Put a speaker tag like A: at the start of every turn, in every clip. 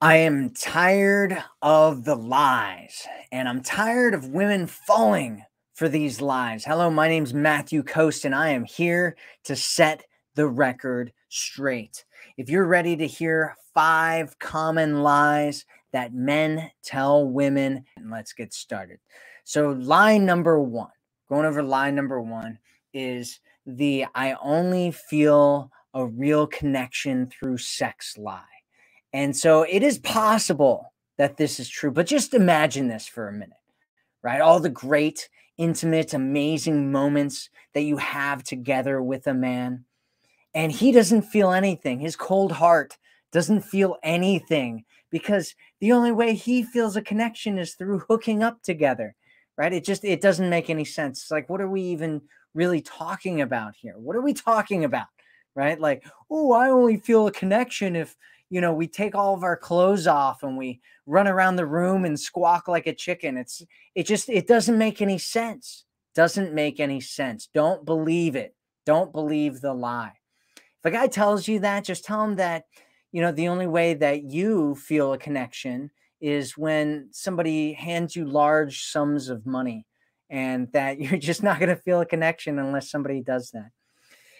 A: I am tired of the lies, and I'm tired of women falling for these lies. Hello, my name's Matthew Coast, and I am here to set the record straight. If you're ready to hear five common lies that men tell women, let's get started. So, lie number one, going over lie number one, is the I only feel a real connection through sex lie. And so it is possible that this is true, but just imagine this for a minute, right? All the great, intimate, amazing moments that you have together with a man, and he doesn't feel anything. His cold heart doesn't feel anything because the only way he feels a connection is through hooking up together, right? It just it doesn't make any sense. It's like what are we even really talking about here? What are we talking about? Right? Like, oh, I only feel a connection if you know, we take all of our clothes off and we run around the room and squawk like a chicken. It's it just it doesn't make any sense. Doesn't make any sense. Don't believe it. Don't believe the lie. If a guy tells you that, just tell him that, you know, the only way that you feel a connection is when somebody hands you large sums of money and that you're just not going to feel a connection unless somebody does that.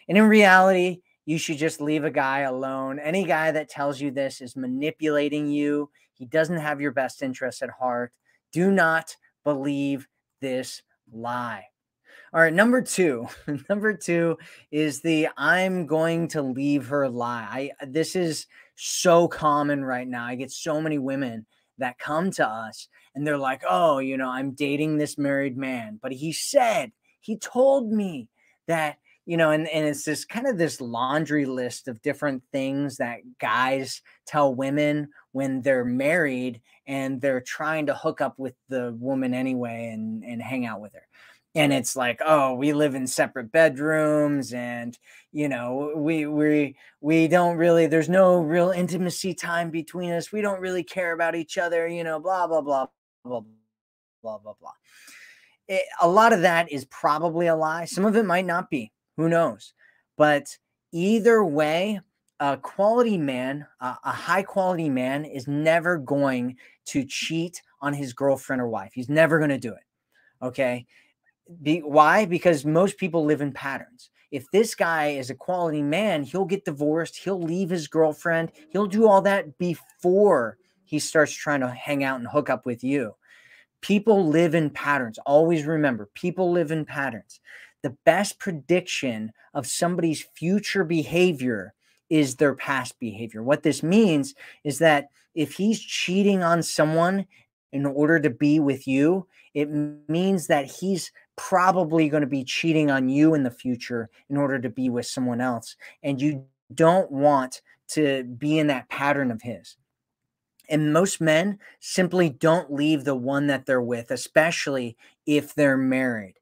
A: And in reality, you should just leave a guy alone. Any guy that tells you this is manipulating you. He doesn't have your best interest at heart. Do not believe this lie. All right, number two. number two is the I'm going to leave her lie. I this is so common right now. I get so many women that come to us and they're like, "Oh, you know, I'm dating this married man, but he said, he told me that you know, and, and it's this kind of this laundry list of different things that guys tell women when they're married and they're trying to hook up with the woman anyway and, and hang out with her. And it's like, oh, we live in separate bedrooms and you know, we we we don't really there's no real intimacy time between us. We don't really care about each other, you know, blah blah blah blah blah blah blah. It, a lot of that is probably a lie. Some of it might not be who knows? But either way, a quality man, a, high quality man, is never going to cheat on his girlfriend or wife. He's never going to do it. Okay. Be, why? Because most people live in patterns. If this guy is a quality man, he'll get divorced, he'll leave his girlfriend, he'll do all that before he starts trying to hang out and hook up with you. People live in patterns. Always remember, people live in patterns the best prediction of somebody's future behavior is their past behavior. What this means is that if he's cheating on someone in order to be with you, it means that he's probably going to be cheating on you in the future in order to be with someone else. And you don't want to be in that pattern of his. And most men simply don't leave the one that they're with, especially if they're married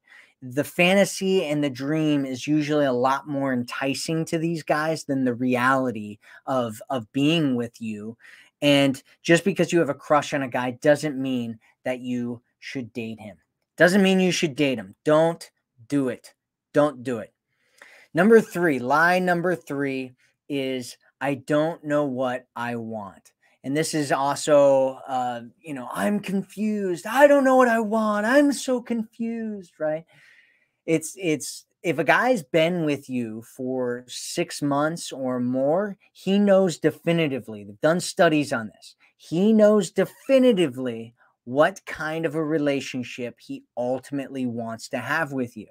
A: the fantasy and the dream is usually a lot more enticing to these guys than the reality of of being with you. And just because you have a crush on a guy doesn't mean that you should date him. Doesn't mean you should date him. Don't do it. Don't do it. Number 3 lie number 3 is i don't know what i want. And this is also uh, you know i'm confused. I don't know what i want. I'm so confused right it's it's if a guy's been with you for six months or more, he knows definitively, they've done studies on this. He knows definitively what kind of a relationship he ultimately wants to have with you.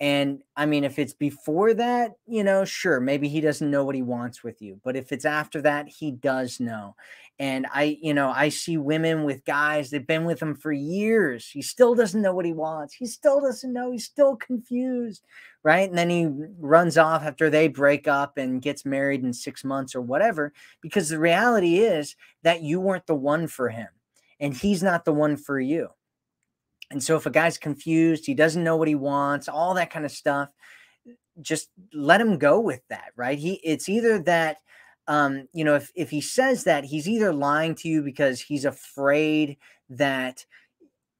A: And I mean, if it's before that, you know, sure, maybe he doesn't know what he wants with you. But if it's after that, he does know. And I, you know, I see women with guys, they've been with him for years. He still doesn't know what he wants. He still doesn't know. He's still confused. Right. And then he runs off after they break up and gets married in six months or whatever, because the reality is that you weren't the one for him. and he's not the one for you. And so if a guy's confused, he doesn't know what he wants, all that kind of stuff, just let him go with that, right? He it's either that um, you know, if if he says that, he's either lying to you because he's afraid that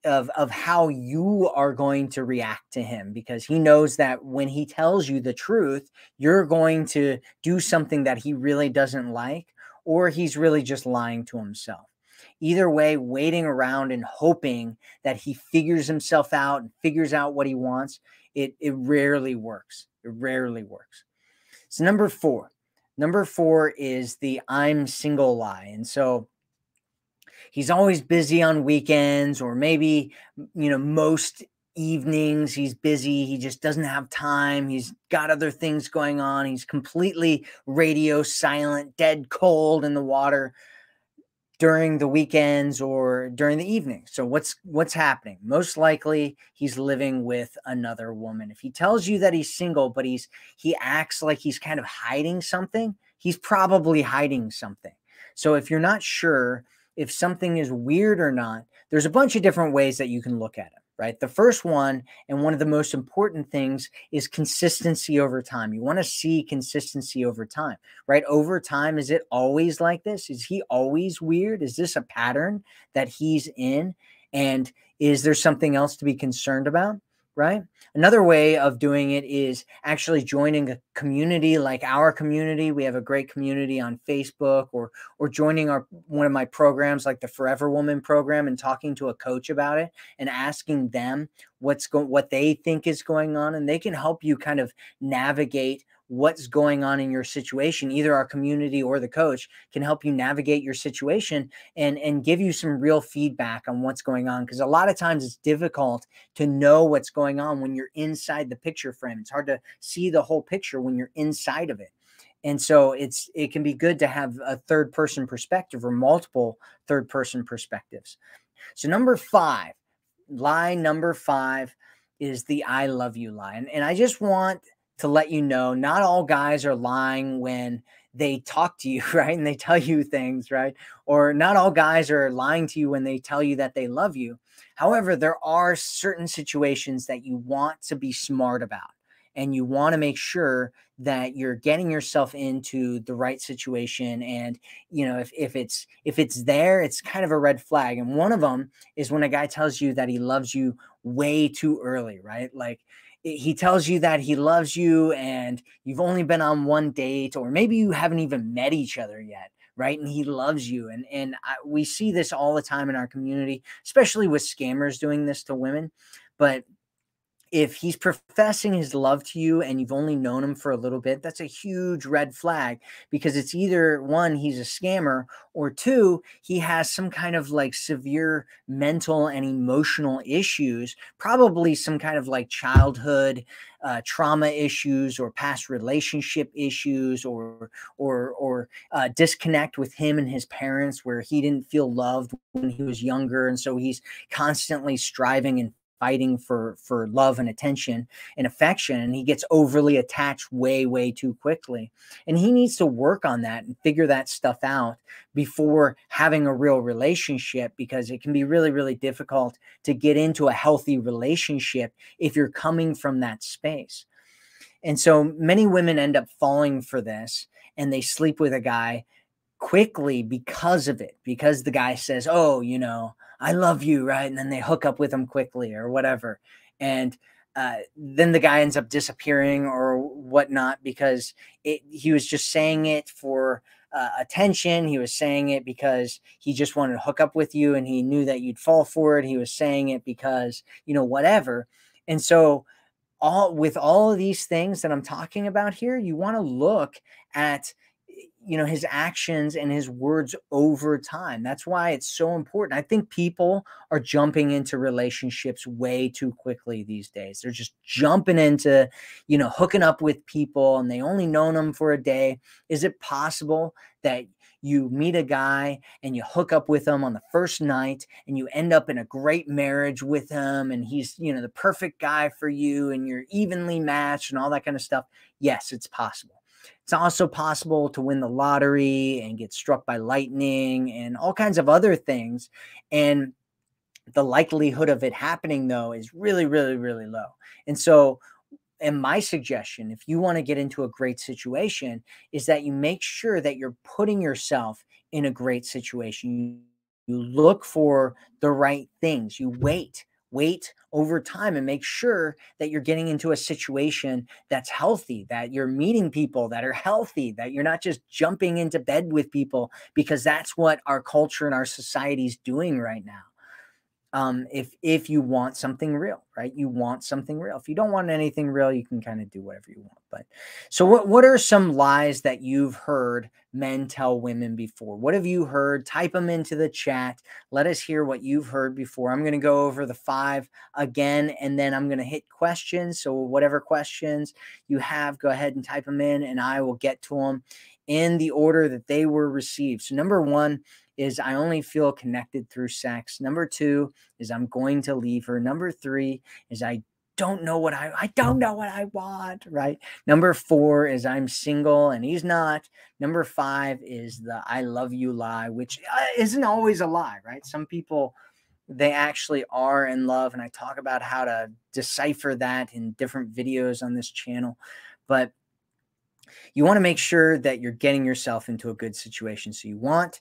A: of of how you are going to react to him because he knows that when he tells you the truth, you're going to do something that he really doesn't like, or he's really just lying to himself. Either way, waiting around and hoping that he figures himself out and figures out what he wants, it, it rarely works. It rarely works. So, number four. Number four is the I'm single lie. And so he's always busy on weekends, or maybe, you know, most evenings he's busy he just doesn't have time he's got other things going on he's completely radio silent dead cold in the water during the weekends or during the evening. So what's what's happening? Most likely he's living with another woman. If he tells you that he's single but he's he acts like he's kind of hiding something, he's probably hiding something. So if you're not sure if something is weird or not, there's a bunch of different ways that you can look at it right? The first one, and one of the most important things, is consistency over time. You want to see consistency over time, right? Over time, is it always like this? Is he always weird? Is this a pattern that he's in? And is there something else to be concerned about? Right? Another way of doing it is actually joining a community like our community. We have a great community on Facebook or or joining our one of my programs like the Forever Woman program and talking to a coach about it and asking them what's going what they think is going on and they can help you kind of navigate what's going on in your situation either our community or the coach can help you navigate your situation and and give you some real feedback on what's going on because a lot of times it's difficult to know what's going on when you're inside the picture frame. It's hard to see the whole picture when you're inside of it. And so it's it can be good to have a third person perspective or multiple third person perspectives. So number 5 lie number 5 is the i love you lie. And, and i just want to let you know not all guys are lying when they talk to you, right? And they tell you things, right? Or not all guys are lying to you when they tell you that they love you. However, there are certain situations that you want to be smart about and you want to make sure that you're getting yourself into the right situation and you know if, if it's if it's there it's kind of a red flag and one of them is when a guy tells you that he loves you way too early right like he tells you that he loves you and you've only been on one date or maybe you haven't even met each other yet right? And he loves you. And and I, we see this all the time in our community especially with scammers doing this to women. But if he's professing his love to you and you've only known him for a little bit, that's a huge red flag because it's either one, he's a scammer, or two, he has some kind of like severe mental and emotional issues, probably some kind of like childhood uh, trauma issues or past relationship issues or or or uh, disconnect with him and his parents where he didn't feel loved when he was younger and so he's constantly striving and fighting for for love and attention and affection and he gets overly attached way way too quickly. And he needs to work on that and figure that stuff out before having a real relationship because it can be really really difficult to get into a healthy relationship if you're coming from that space. And so many women end up falling for this and they sleep with a guy quickly because of it because the guy says oh you know I love you, right? And then they hook up with him quickly or whatever. And uh, then the guy ends up disappearing or whatnot because it, he was just saying it for uh, attention. He was saying it because he just wanted to hook up with you and he knew that you'd fall for it. He was saying it because, you know, whatever. And so, all with all of these things that I'm talking about here, you want to look at you know his actions and his words over time. That's why it's so important. I think people are jumping into relationships way too quickly these days. They're just jumping into you know hooking up with people and they only known them for a day. Is it possible that you meet a guy and you hook up with him on the first night and you end up in a great marriage with him and he's you know the perfect guy for you and you're evenly matched and all that kind of stuff? Yes it's possible it's also possible to win the lottery and get struck by lightning and all kinds of other things. And the likelihood of it happening, though, is really, really, really low. And so, and my suggestion, if you want to get into a great situation, is that you make sure that you're putting yourself in a great situation. You, look for the right things, you wait wait over time and make sure that you're getting into a situation that's healthy, that you're meeting people that are healthy, that you're not just jumping into bed with people because that's what our culture and our society is doing right now um, if if you want something real, right? You want something real. If you don't want anything real, you can kind of do whatever you want. But so what what are some lies that you've heard men tell women before? What have you heard? Type them into the chat. Let us hear what you've heard before. I'm going to go over the five again, and then I'm going to hit questions. So whatever questions you have, go ahead and type them in, and I will get to them in the order that they were received. So number one is I only feel connected through sex. Number two is I'm going to leave her. Number three is I don't know what I I don't know what I want, right? Number 4 is I'm single and he's not. Number 5 is the I love you lie, which uh, isn't always a lie, right? Some people they actually are in love and I talk about how to decipher that in different videos on this channel. But you want to make sure that you're getting yourself into a good situation. So you want